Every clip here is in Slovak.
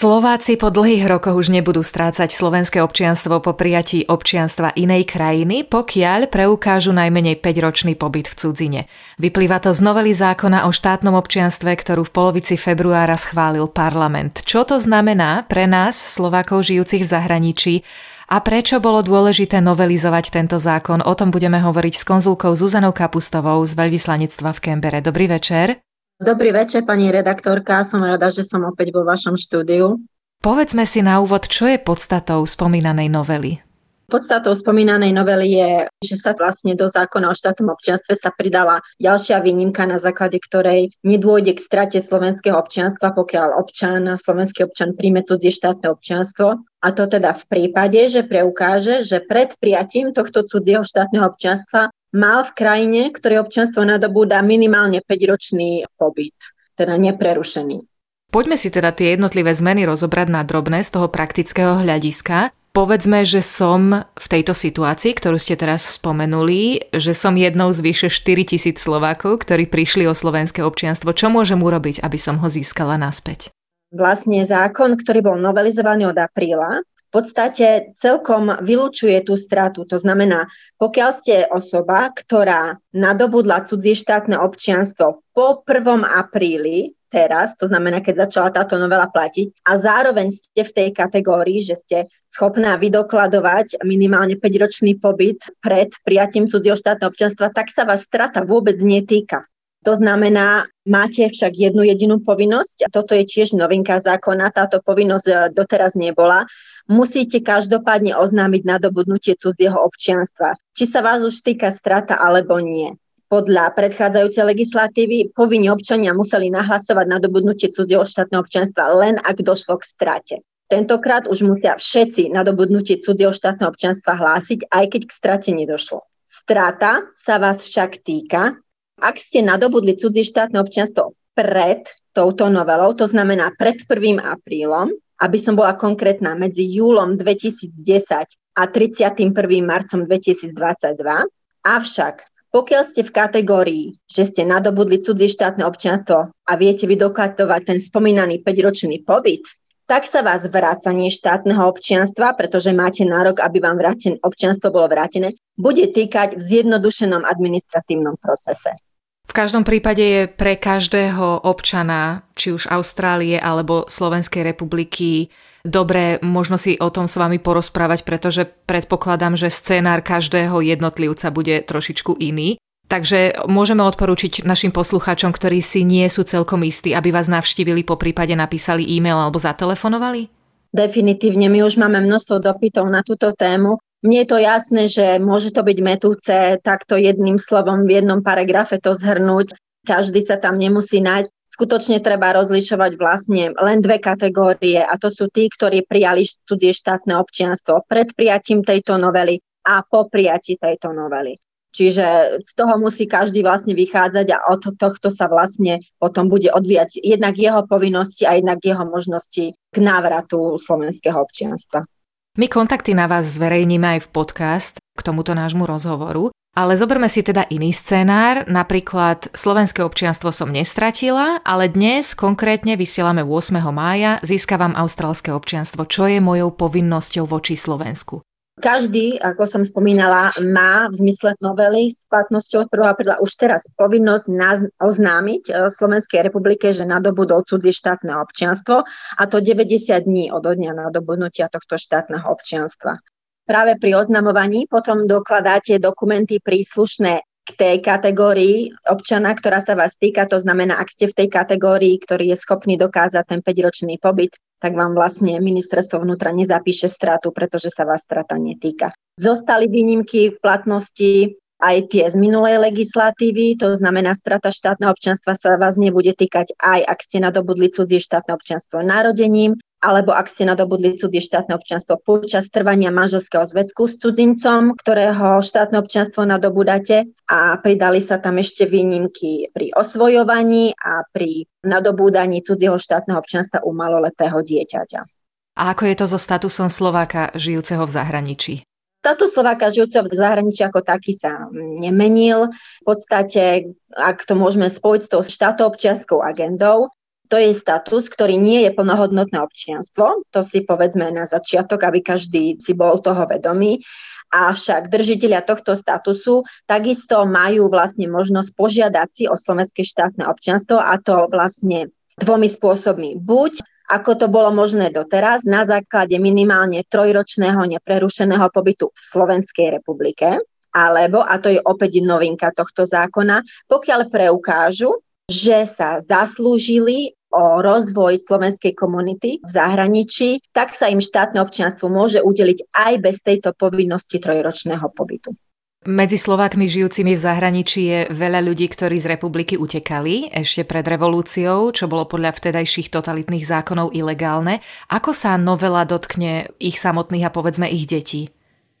Slováci po dlhých rokoch už nebudú strácať slovenské občianstvo po prijatí občianstva inej krajiny, pokiaľ preukážu najmenej 5-ročný pobyt v cudzine. Vyplýva to z novely zákona o štátnom občianstve, ktorú v polovici februára schválil parlament. Čo to znamená pre nás, Slovákov žijúcich v zahraničí, a prečo bolo dôležité novelizovať tento zákon? O tom budeme hovoriť s konzulkou Zuzanou Kapustovou z veľvyslanectva v Kembere. Dobrý večer. Dobrý večer, pani redaktorka. Som rada, že som opäť vo vašom štúdiu. Povedzme si na úvod, čo je podstatou spomínanej novely. Podstatou spomínanej novely je, že sa vlastne do zákona o štátnom občianstve sa pridala ďalšia výnimka, na základe ktorej nedôjde k strate slovenského občianstva, pokiaľ občan, slovenský občan príjme cudzie štátne občianstvo. A to teda v prípade, že preukáže, že pred prijatím tohto cudzieho štátneho občianstva mal v krajine, ktoré občanstvo nadobúda minimálne 5-ročný pobyt, teda neprerušený. Poďme si teda tie jednotlivé zmeny rozobrať na drobné z toho praktického hľadiska. Povedzme, že som v tejto situácii, ktorú ste teraz spomenuli, že som jednou z vyše 4 tisíc Slovákov, ktorí prišli o slovenské občianstvo. Čo môžem urobiť, aby som ho získala naspäť? Vlastne zákon, ktorý bol novelizovaný od apríla, v podstate celkom vylúčuje tú stratu. To znamená, pokiaľ ste osoba, ktorá nadobudla cudzie štátne občianstvo po 1. apríli, teraz, to znamená, keď začala táto novela platiť, a zároveň ste v tej kategórii, že ste schopná vydokladovať minimálne 5-ročný pobyt pred prijatím cudzieho štátneho občianstva, tak sa vás strata vôbec netýka. To znamená, máte však jednu jedinú povinnosť, a toto je tiež novinka zákona, táto povinnosť e, doteraz nebola, musíte každopádne oznámiť nadobudnutie cudzieho občianstva. Či sa vás už týka strata alebo nie. Podľa predchádzajúcej legislatívy povinne občania museli nahlasovať nadobudnutie cudzieho štátneho občianstva len ak došlo k strate. Tentokrát už musia všetci nadobudnutie cudzieho štátneho občianstva hlásiť, aj keď k strate nedošlo. Strata sa vás však týka, ak ste nadobudli cudzie štátne občianstvo pred touto novelou, to znamená pred 1. aprílom, aby som bola konkrétna, medzi júlom 2010 a 31. marcom 2022. Avšak pokiaľ ste v kategórii, že ste nadobudli cudzie štátne občianstvo a viete vydokladovať ten spomínaný 5-ročný pobyt, tak sa vás vrácanie štátneho občianstva, pretože máte nárok, aby vám vráten, občianstvo bolo vrátené, bude týkať v zjednodušenom administratívnom procese. V každom prípade je pre každého občana, či už Austrálie alebo Slovenskej republiky, dobré možno si o tom s vami porozprávať, pretože predpokladám, že scénár každého jednotlivca bude trošičku iný. Takže môžeme odporúčiť našim poslucháčom, ktorí si nie sú celkom istí, aby vás navštívili, po prípade napísali e-mail alebo zatelefonovali? Definitívne, my už máme množstvo dopytov na túto tému mne je to jasné, že môže to byť metúce takto jedným slovom v jednom paragrafe to zhrnúť. Každý sa tam nemusí nájsť. Skutočne treba rozlišovať vlastne len dve kategórie a to sú tí, ktorí prijali cudzie štátne občianstvo pred prijatím tejto novely a po prijatí tejto novely. Čiže z toho musí každý vlastne vychádzať a od tohto sa vlastne potom bude odvíjať jednak jeho povinnosti a jednak jeho možnosti k návratu slovenského občianstva. My kontakty na vás zverejníme aj v podcast k tomuto nášmu rozhovoru, ale zoberme si teda iný scénár, napríklad slovenské občianstvo som nestratila, ale dnes konkrétne vysielame 8. mája, získavam austrálske občianstvo. Čo je mojou povinnosťou voči Slovensku? Každý, ako som spomínala, má v zmysle novely s platnosťou od 1. apríla už teraz povinnosť oznámiť e, Slovenskej republike, že nadobudol cudzie štátne občianstvo a to 90 dní od dňa nadobudnutia tohto štátneho občianstva. Práve pri oznamovaní potom dokladáte dokumenty príslušné k tej kategórii občana, ktorá sa vás týka. To znamená, ak ste v tej kategórii, ktorý je schopný dokázať ten 5-ročný pobyt, tak vám vlastne ministerstvo vnútra nezapíše stratu, pretože sa vás strata netýka. Zostali výnimky v platnosti aj tie z minulej legislatívy, to znamená strata štátneho občanstva sa vás nebude týkať aj ak ste nadobudli cudzie štátne občanstvo narodením, alebo ak ste nadobudli cudzie štátne občanstvo počas trvania manželského zväzku s cudzincom, ktorého štátne občanstvo nadobudáte a pridali sa tam ešte výnimky pri osvojovaní a pri nadobúdaní cudzieho štátneho občanstva u maloletého dieťaťa. A ako je to so statusom Slováka žijúceho v zahraničí? Status Slováka žijúceho v zahraničí ako taký sa nemenil. V podstate, ak to môžeme spojiť s tou štátoobčianskou agendou, to je status, ktorý nie je plnohodnotné občianstvo. To si povedzme na začiatok, aby každý si bol toho vedomý. Avšak držiteľia tohto statusu takisto majú vlastne možnosť požiadať si o slovenské štátne občianstvo a to vlastne dvomi spôsobmi. Buď ako to bolo možné doteraz, na základe minimálne trojročného neprerušeného pobytu v Slovenskej republike, alebo, a to je opäť novinka tohto zákona, pokiaľ preukážu, že sa zaslúžili o rozvoj slovenskej komunity v zahraničí, tak sa im štátne občianstvo môže udeliť aj bez tejto povinnosti trojročného pobytu. Medzi Slovákmi žijúcimi v zahraničí je veľa ľudí, ktorí z republiky utekali ešte pred revolúciou, čo bolo podľa vtedajších totalitných zákonov ilegálne. Ako sa novela dotkne ich samotných a povedzme ich detí?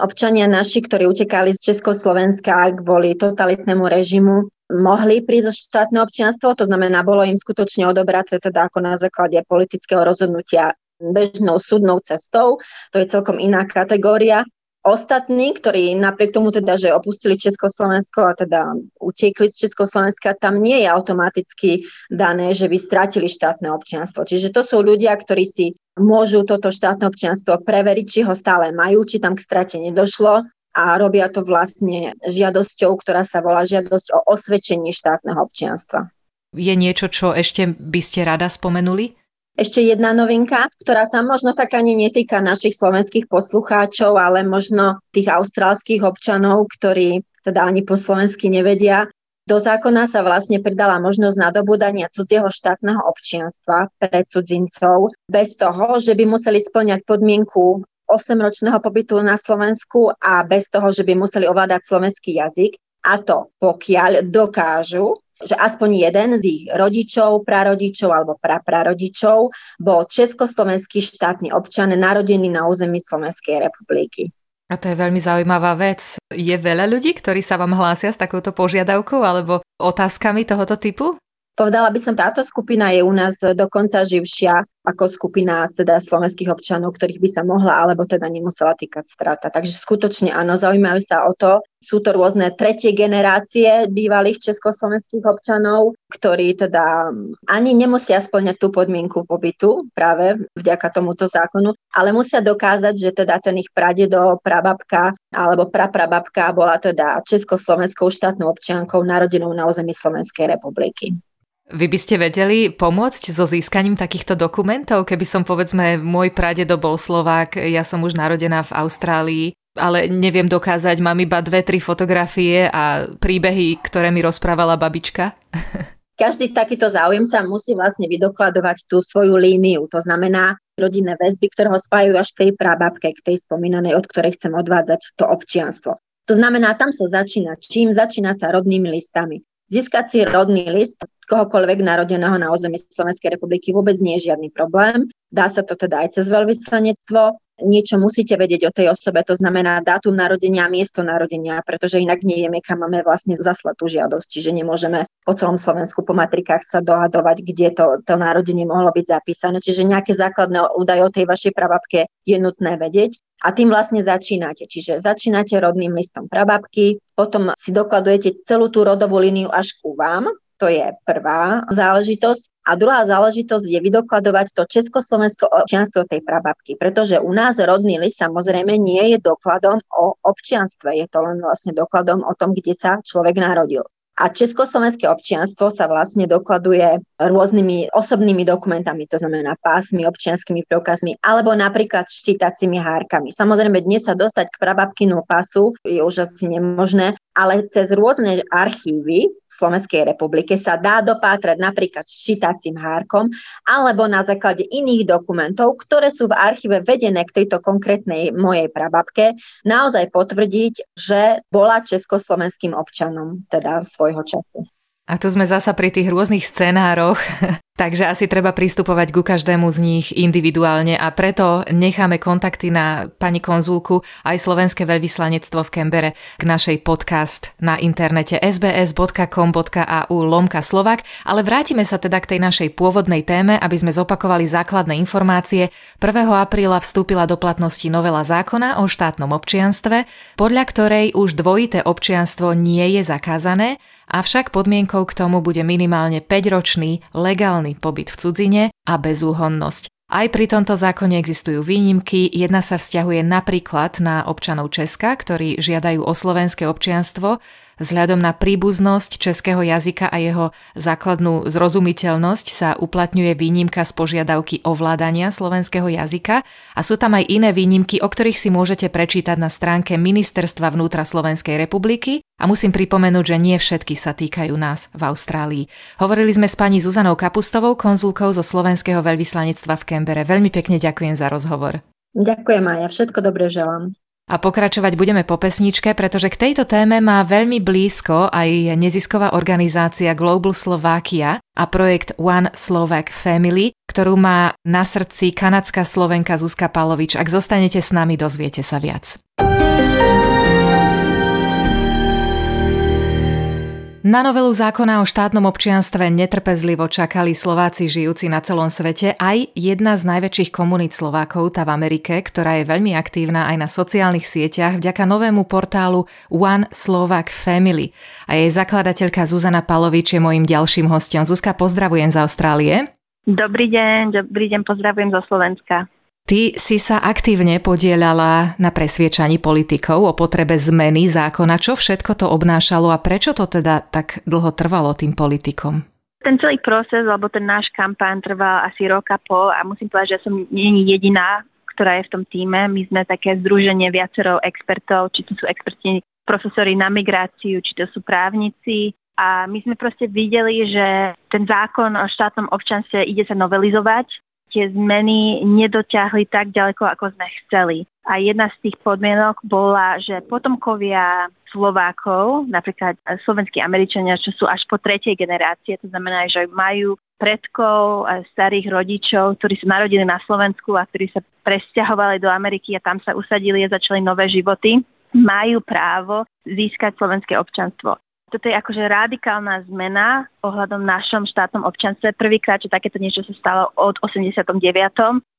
Občania naši, ktorí utekali z Československa kvôli totalitnému režimu, mohli prísť o štátne občianstvo, to znamená, bolo im skutočne odobraté teda ako na základe politického rozhodnutia bežnou súdnou cestou. To je celkom iná kategória. Ostatní, ktorí napriek tomu teda, že opustili Československo a teda utiekli z Československa, tam nie je automaticky dané, že by strátili štátne občianstvo. Čiže to sú ľudia, ktorí si môžu toto štátne občianstvo preveriť, či ho stále majú, či tam k strate nedošlo a robia to vlastne žiadosťou, ktorá sa volá žiadosť o osvedčenie štátneho občianstva. Je niečo, čo ešte by ste rada spomenuli? Ešte jedna novinka, ktorá sa možno tak ani netýka našich slovenských poslucháčov, ale možno tých austrálskych občanov, ktorí teda ani po slovensky nevedia. Do zákona sa vlastne pridala možnosť nadobúdania cudzieho štátneho občianstva pre cudzincov bez toho, že by museli splňať podmienku 8-ročného pobytu na Slovensku a bez toho, že by museli ovládať slovenský jazyk. A to pokiaľ dokážu, že aspoň jeden z ich rodičov, prarodičov alebo praprarodičov bol československý štátny občan narodený na území Slovenskej republiky. A to je veľmi zaujímavá vec. Je veľa ľudí, ktorí sa vám hlásia s takouto požiadavkou alebo otázkami tohoto typu? Povedala by som, táto skupina je u nás dokonca živšia ako skupina teda slovenských občanov, ktorých by sa mohla alebo teda nemusela týkať strata. Takže skutočne áno, zaujímajú sa o to. Sú to rôzne tretie generácie bývalých československých občanov, ktorí teda ani nemusia splňať tú podmienku pobytu práve vďaka tomuto zákonu, ale musia dokázať, že teda ten ich pradedo, prababka alebo praprababka bola teda československou štátnou občiankou narodenou na území Slovenskej republiky. Vy by ste vedeli pomôcť so získaním takýchto dokumentov, keby som povedzme, môj pradedo bol Slovák, ja som už narodená v Austrálii, ale neviem dokázať, mám iba dve, tri fotografie a príbehy, ktoré mi rozprávala babička. Každý takýto záujemca musí vlastne vydokladovať tú svoju líniu, to znamená rodinné väzby, ktoré ho spájajú až k tej prababke, k tej spomínanej, od ktorej chcem odvádzať to občianstvo. To znamená, tam sa začína čím? Začína sa rodnými listami. Získať si rodný list kohokoľvek narodeného na území Slovenskej republiky vôbec nie je žiadny problém. Dá sa to teda aj cez veľvyslanectvo. Niečo musíte vedieť o tej osobe, to znamená dátum narodenia a miesto narodenia, pretože inak nevieme, kam máme vlastne zaslať tú žiadosť. Čiže nemôžeme po celom Slovensku po matrikách sa dohadovať, kde to, to narodenie mohlo byť zapísané. Čiže nejaké základné údaje o tej vašej prababke je nutné vedieť. A tým vlastne začínate. Čiže začínate rodným listom prababky, potom si dokladujete celú tú rodovú líniu až ku vám, to je prvá záležitosť. A druhá záležitosť je vydokladovať to československé občianstvo tej prababky, pretože u nás rodný list samozrejme nie je dokladom o občianstve, je to len vlastne dokladom o tom, kde sa človek narodil. A československé občianstvo sa vlastne dokladuje rôznymi osobnými dokumentami, to znamená pásmi, občianskými preukazmi alebo napríklad štítacími hárkami. Samozrejme, dnes sa dostať k prababkinu pasu je už asi nemožné, ale cez rôzne archívy v Slovenskej republike sa dá dopátrať napríklad čítacím hárkom alebo na základe iných dokumentov, ktoré sú v archíve vedené k tejto konkrétnej mojej prababke, naozaj potvrdiť, že bola československým občanom teda svojho času. A tu sme zasa pri tých rôznych scenároch. Takže asi treba pristupovať ku každému z nich individuálne a preto necháme kontakty na pani konzulku aj Slovenské veľvyslanectvo v Kembere k našej podcast na internete sbs.com.au lomka Slovak, ale vrátime sa teda k tej našej pôvodnej téme, aby sme zopakovali základné informácie. 1. apríla vstúpila do platnosti novela zákona o štátnom občianstve, podľa ktorej už dvojité občianstvo nie je zakázané, avšak podmienkou k tomu bude minimálne 5-ročný legálny pobyt v cudzine a bezúhonnosť. Aj pri tomto zákone existujú výnimky. Jedna sa vzťahuje napríklad na občanov Česka, ktorí žiadajú o slovenské občianstvo, Vzhľadom na príbuznosť českého jazyka a jeho základnú zrozumiteľnosť sa uplatňuje výnimka z požiadavky ovládania slovenského jazyka a sú tam aj iné výnimky, o ktorých si môžete prečítať na stránke Ministerstva vnútra Slovenskej republiky a musím pripomenúť, že nie všetky sa týkajú nás v Austrálii. Hovorili sme s pani Zuzanou Kapustovou, konzulkou zo slovenského veľvyslanectva v Kembere. Veľmi pekne ďakujem za rozhovor. Ďakujem aj ja, všetko dobre želám. A pokračovať budeme po pesničke, pretože k tejto téme má veľmi blízko aj nezisková organizácia Global Slovakia a projekt One Slovak Family, ktorú má na srdci kanadská slovenka Zuzka Palovič. Ak zostanete s nami, dozviete sa viac. Na novelu zákona o štátnom občianstve netrpezlivo čakali Slováci žijúci na celom svete, aj jedna z najväčších komunít Slovákov, tá v Amerike, ktorá je veľmi aktívna aj na sociálnych sieťach vďaka novému portálu One Slovak Family. A jej zakladateľka Zuzana Palovič je mojim ďalším hostom. Zuzka, pozdravujem z Austrálie. Dobrý deň, dobrý deň, pozdravujem zo Slovenska. Ty si sa aktívne podielala na presviečaní politikov o potrebe zmeny zákona. Čo všetko to obnášalo a prečo to teda tak dlho trvalo tým politikom? Ten celý proces, alebo ten náš kampán trval asi rok a pol a musím povedať, že som nie jediná, ktorá je v tom týme. My sme také združenie viacero expertov, či to sú experti profesori na migráciu, či to sú právnici. A my sme proste videli, že ten zákon o štátnom občanstve ide sa novelizovať tie zmeny nedoťahli tak ďaleko, ako sme chceli. A jedna z tých podmienok bola, že potomkovia Slovákov, napríklad slovenskí Američania, čo sú až po tretej generácie, to znamená, že majú predkov, starých rodičov, ktorí sa narodili na Slovensku a ktorí sa presťahovali do Ameriky a tam sa usadili a začali nové životy, majú právo získať slovenské občanstvo. Toto je akože radikálna zmena ohľadom našom štátnom občanstve. Prvýkrát, že takéto niečo sa stalo od 89.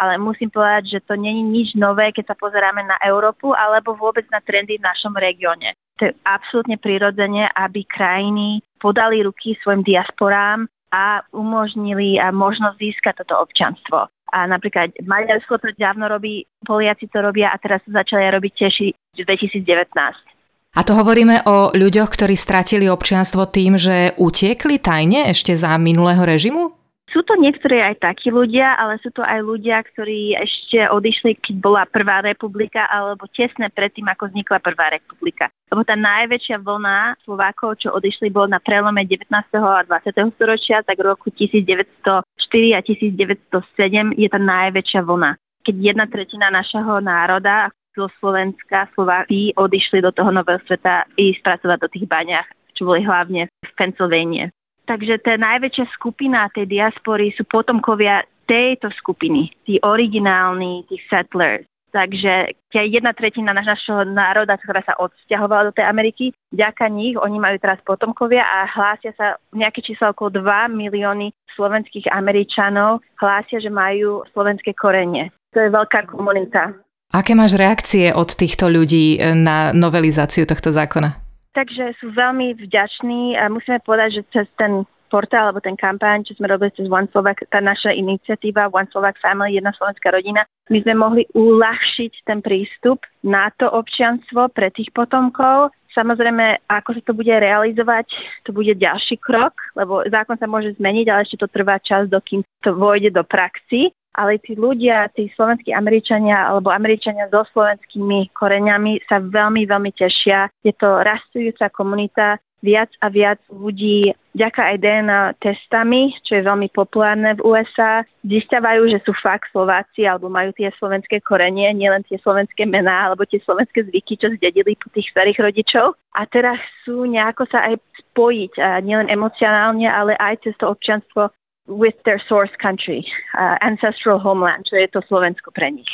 Ale musím povedať, že to není nič nové, keď sa pozeráme na Európu alebo vôbec na trendy v našom regióne. To je absolútne prirodzene, aby krajiny podali ruky svojim diasporám a umožnili a možnosť získať toto občanstvo. A napríklad Maďarsko to dávno robí, Poliaci to robia a teraz sa začali robiť tiež v 2019. A to hovoríme o ľuďoch, ktorí stratili občianstvo tým, že utiekli tajne ešte za minulého režimu? Sú to niektorí aj takí ľudia, ale sú to aj ľudia, ktorí ešte odišli, keď bola Prvá republika, alebo tesne predtým, ako vznikla Prvá republika. Lebo tá najväčšia vlna Slovákov, čo odišli, bol na prelome 19. a 20. storočia, tak v roku 1904 a 1907 je tá najväčšia vlna. Keď jedna tretina našeho národa, zo Slovenska Slováci odišli do toho nového sveta i spracovať do tých baňach, čo boli hlavne v Pensylvénie. Takže tá najväčšia skupina tej diaspory sú potomkovia tejto skupiny, tí originálni, tí settlers. Takže keď jedna tretina našho národa, ktorá sa odsťahovala do tej Ameriky, vďaka nich, oni majú teraz potomkovia a hlásia sa nejaké číslo okolo 2 milióny slovenských Američanov, hlásia, že majú slovenské korenie. To je veľká komunita. Aké máš reakcie od týchto ľudí e, na novelizáciu tohto zákona? Takže sú veľmi vďační a musíme povedať, že cez ten portál alebo ten kampaň, čo sme robili cez One Slovak, tá naša iniciatíva One Slovak Family, jedna slovenská rodina, my sme mohli uľahčiť ten prístup na to občianstvo pre tých potomkov. Samozrejme, ako sa to bude realizovať, to bude ďalší krok, lebo zákon sa môže zmeniť, ale ešte to trvá čas, dokým to vojde do praxi ale tí ľudia, tí slovenskí Američania alebo Američania so slovenskými koreňami sa veľmi, veľmi tešia. Je to rastujúca komunita, viac a viac ľudí vďaka aj DNA testami, čo je veľmi populárne v USA, zistávajú, že sú fakt Slováci alebo majú tie slovenské korenie, nielen tie slovenské mená alebo tie slovenské zvyky, čo zdedili po tých starých rodičov. A teraz sú nejako sa aj spojiť, nielen emocionálne, ale aj cez to občianstvo with their source country, uh, ancestral homeland, čo je to Slovensko pre nich.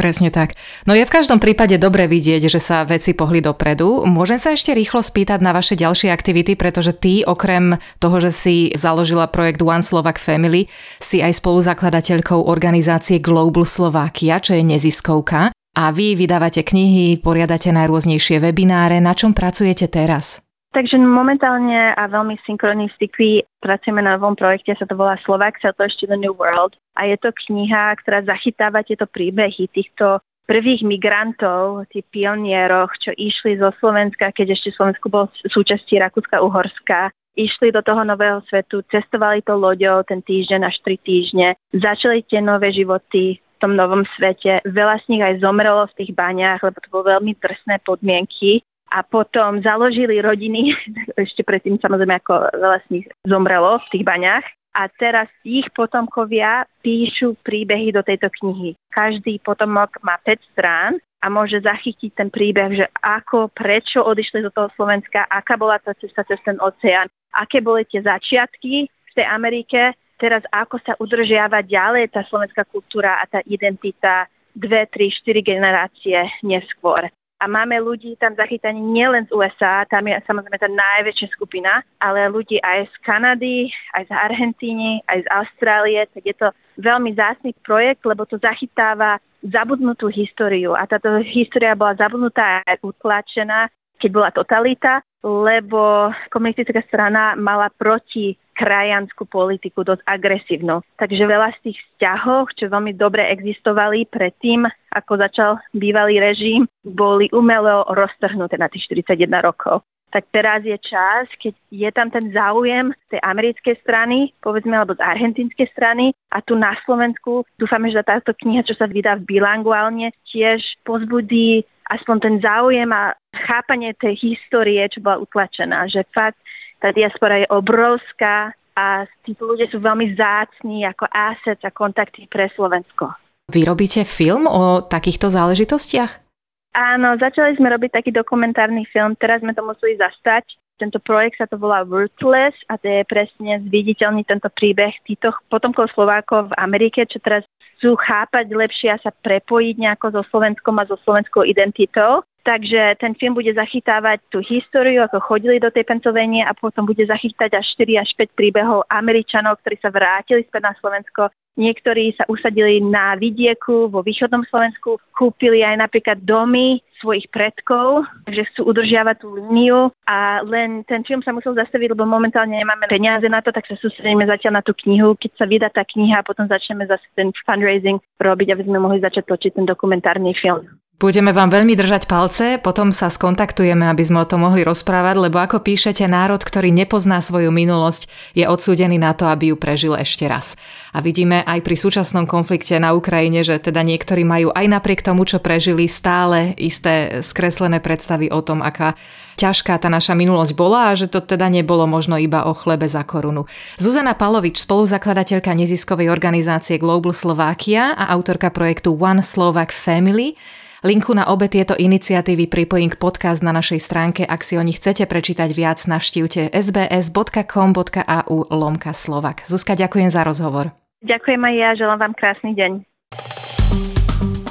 Presne tak. No je v každom prípade dobre vidieť, že sa veci pohli dopredu. Môžem sa ešte rýchlo spýtať na vaše ďalšie aktivity, pretože ty okrem toho, že si založila projekt One Slovak Family, si aj spoluzakladateľkou organizácie Global Slovakia, čo je neziskovka. A vy vydávate knihy, poriadate najrôznejšie webináre. Na čom pracujete teraz? Takže momentálne a veľmi synchronisticky pracujeme na novom projekte, sa to volá Slovak Settlers to the New World. A je to kniha, ktorá zachytáva tieto príbehy týchto prvých migrantov, tí pionieroch, čo išli zo Slovenska, keď ešte Slovensko bol súčastí Rakúska-Uhorska, išli do toho nového svetu, cestovali to loďou ten týždeň až tri týždne, začali tie nové životy v tom novom svete. Veľa z nich aj zomrelo v tých baňách, lebo to boli veľmi drsné podmienky a potom založili rodiny, ešte predtým samozrejme ako veľa z nich zomrelo v tých baňách. A teraz ich potomkovia píšu príbehy do tejto knihy. Každý potomok má 5 strán a môže zachytiť ten príbeh, že ako, prečo odišli do toho Slovenska, aká bola tá cesta cez ten oceán, aké boli tie začiatky v tej Amerike, teraz ako sa udržiava ďalej tá slovenská kultúra a tá identita dve, tri, štyri generácie neskôr a máme ľudí tam zachytaní nielen z USA, tam je samozrejme tá najväčšia skupina, ale ľudí aj z Kanady, aj z Argentíny, aj z Austrálie, tak je to veľmi zásny projekt, lebo to zachytáva zabudnutú históriu. A táto história bola zabudnutá a utlačená, keď bola totalita, lebo komunistická strana mala proti krajanskú politiku, dosť agresívnu. Takže veľa z tých vzťahov, čo veľmi dobre existovali predtým, ako začal bývalý režim, boli umelo roztrhnuté na tých 41 rokov tak teraz je čas, keď je tam ten záujem tej americkej strany, povedzme, alebo z argentínskej strany a tu na Slovensku dúfame, že táto kniha, čo sa vydá v bilanguálne, tiež pozbudí aspoň ten záujem a chápanie tej histórie, čo bola utlačená, že fakt tá diaspora je obrovská a títo ľudia sú veľmi zácní ako assets a kontakty pre Slovensko. Vy robíte film o takýchto záležitostiach? Áno, začali sme robiť taký dokumentárny film, teraz sme to museli zastať. Tento projekt sa to volá Worthless a to je presne zviditeľný tento príbeh týchto potomkov Slovákov v Amerike, čo teraz chcú chápať lepšie a sa prepojiť nejako so Slovenskom a so slovenskou identitou. Takže ten film bude zachytávať tú históriu, ako chodili do tej Pensylvánie a potom bude zachytať až 4 až 5 príbehov Američanov, ktorí sa vrátili späť na Slovensko. Niektorí sa usadili na vidieku vo východnom Slovensku, kúpili aj napríklad domy svojich predkov, takže chcú udržiavať tú líniu a len ten film sa musel zastaviť, lebo momentálne nemáme peniaze na to, tak sa sústredíme zatiaľ na tú knihu. Keď sa vydá tá kniha potom začneme zase ten fundraising robiť, aby sme mohli začať točiť ten dokumentárny film. Budeme vám veľmi držať palce, potom sa skontaktujeme, aby sme o tom mohli rozprávať, lebo ako píšete, národ, ktorý nepozná svoju minulosť, je odsúdený na to, aby ju prežil ešte raz. A vidíme aj pri súčasnom konflikte na Ukrajine, že teda niektorí majú aj napriek tomu, čo prežili, stále isté skreslené predstavy o tom, aká ťažká tá naša minulosť bola a že to teda nebolo možno iba o chlebe za korunu. Zuzana Palovič, spoluzakladateľka neziskovej organizácie Global Slovakia a autorka projektu One Slovak Family, Linku na obe tieto iniciatívy pripojím k podcast na našej stránke. Ak si o nich chcete prečítať viac, navštívte sbs.com.au lomka Slovak. Zuzka, ďakujem za rozhovor. Ďakujem aj ja, želám vám krásny deň.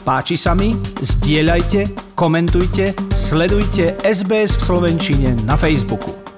Páči sa mi? Zdieľajte, komentujte, sledujte SBS v Slovenčine na Facebooku.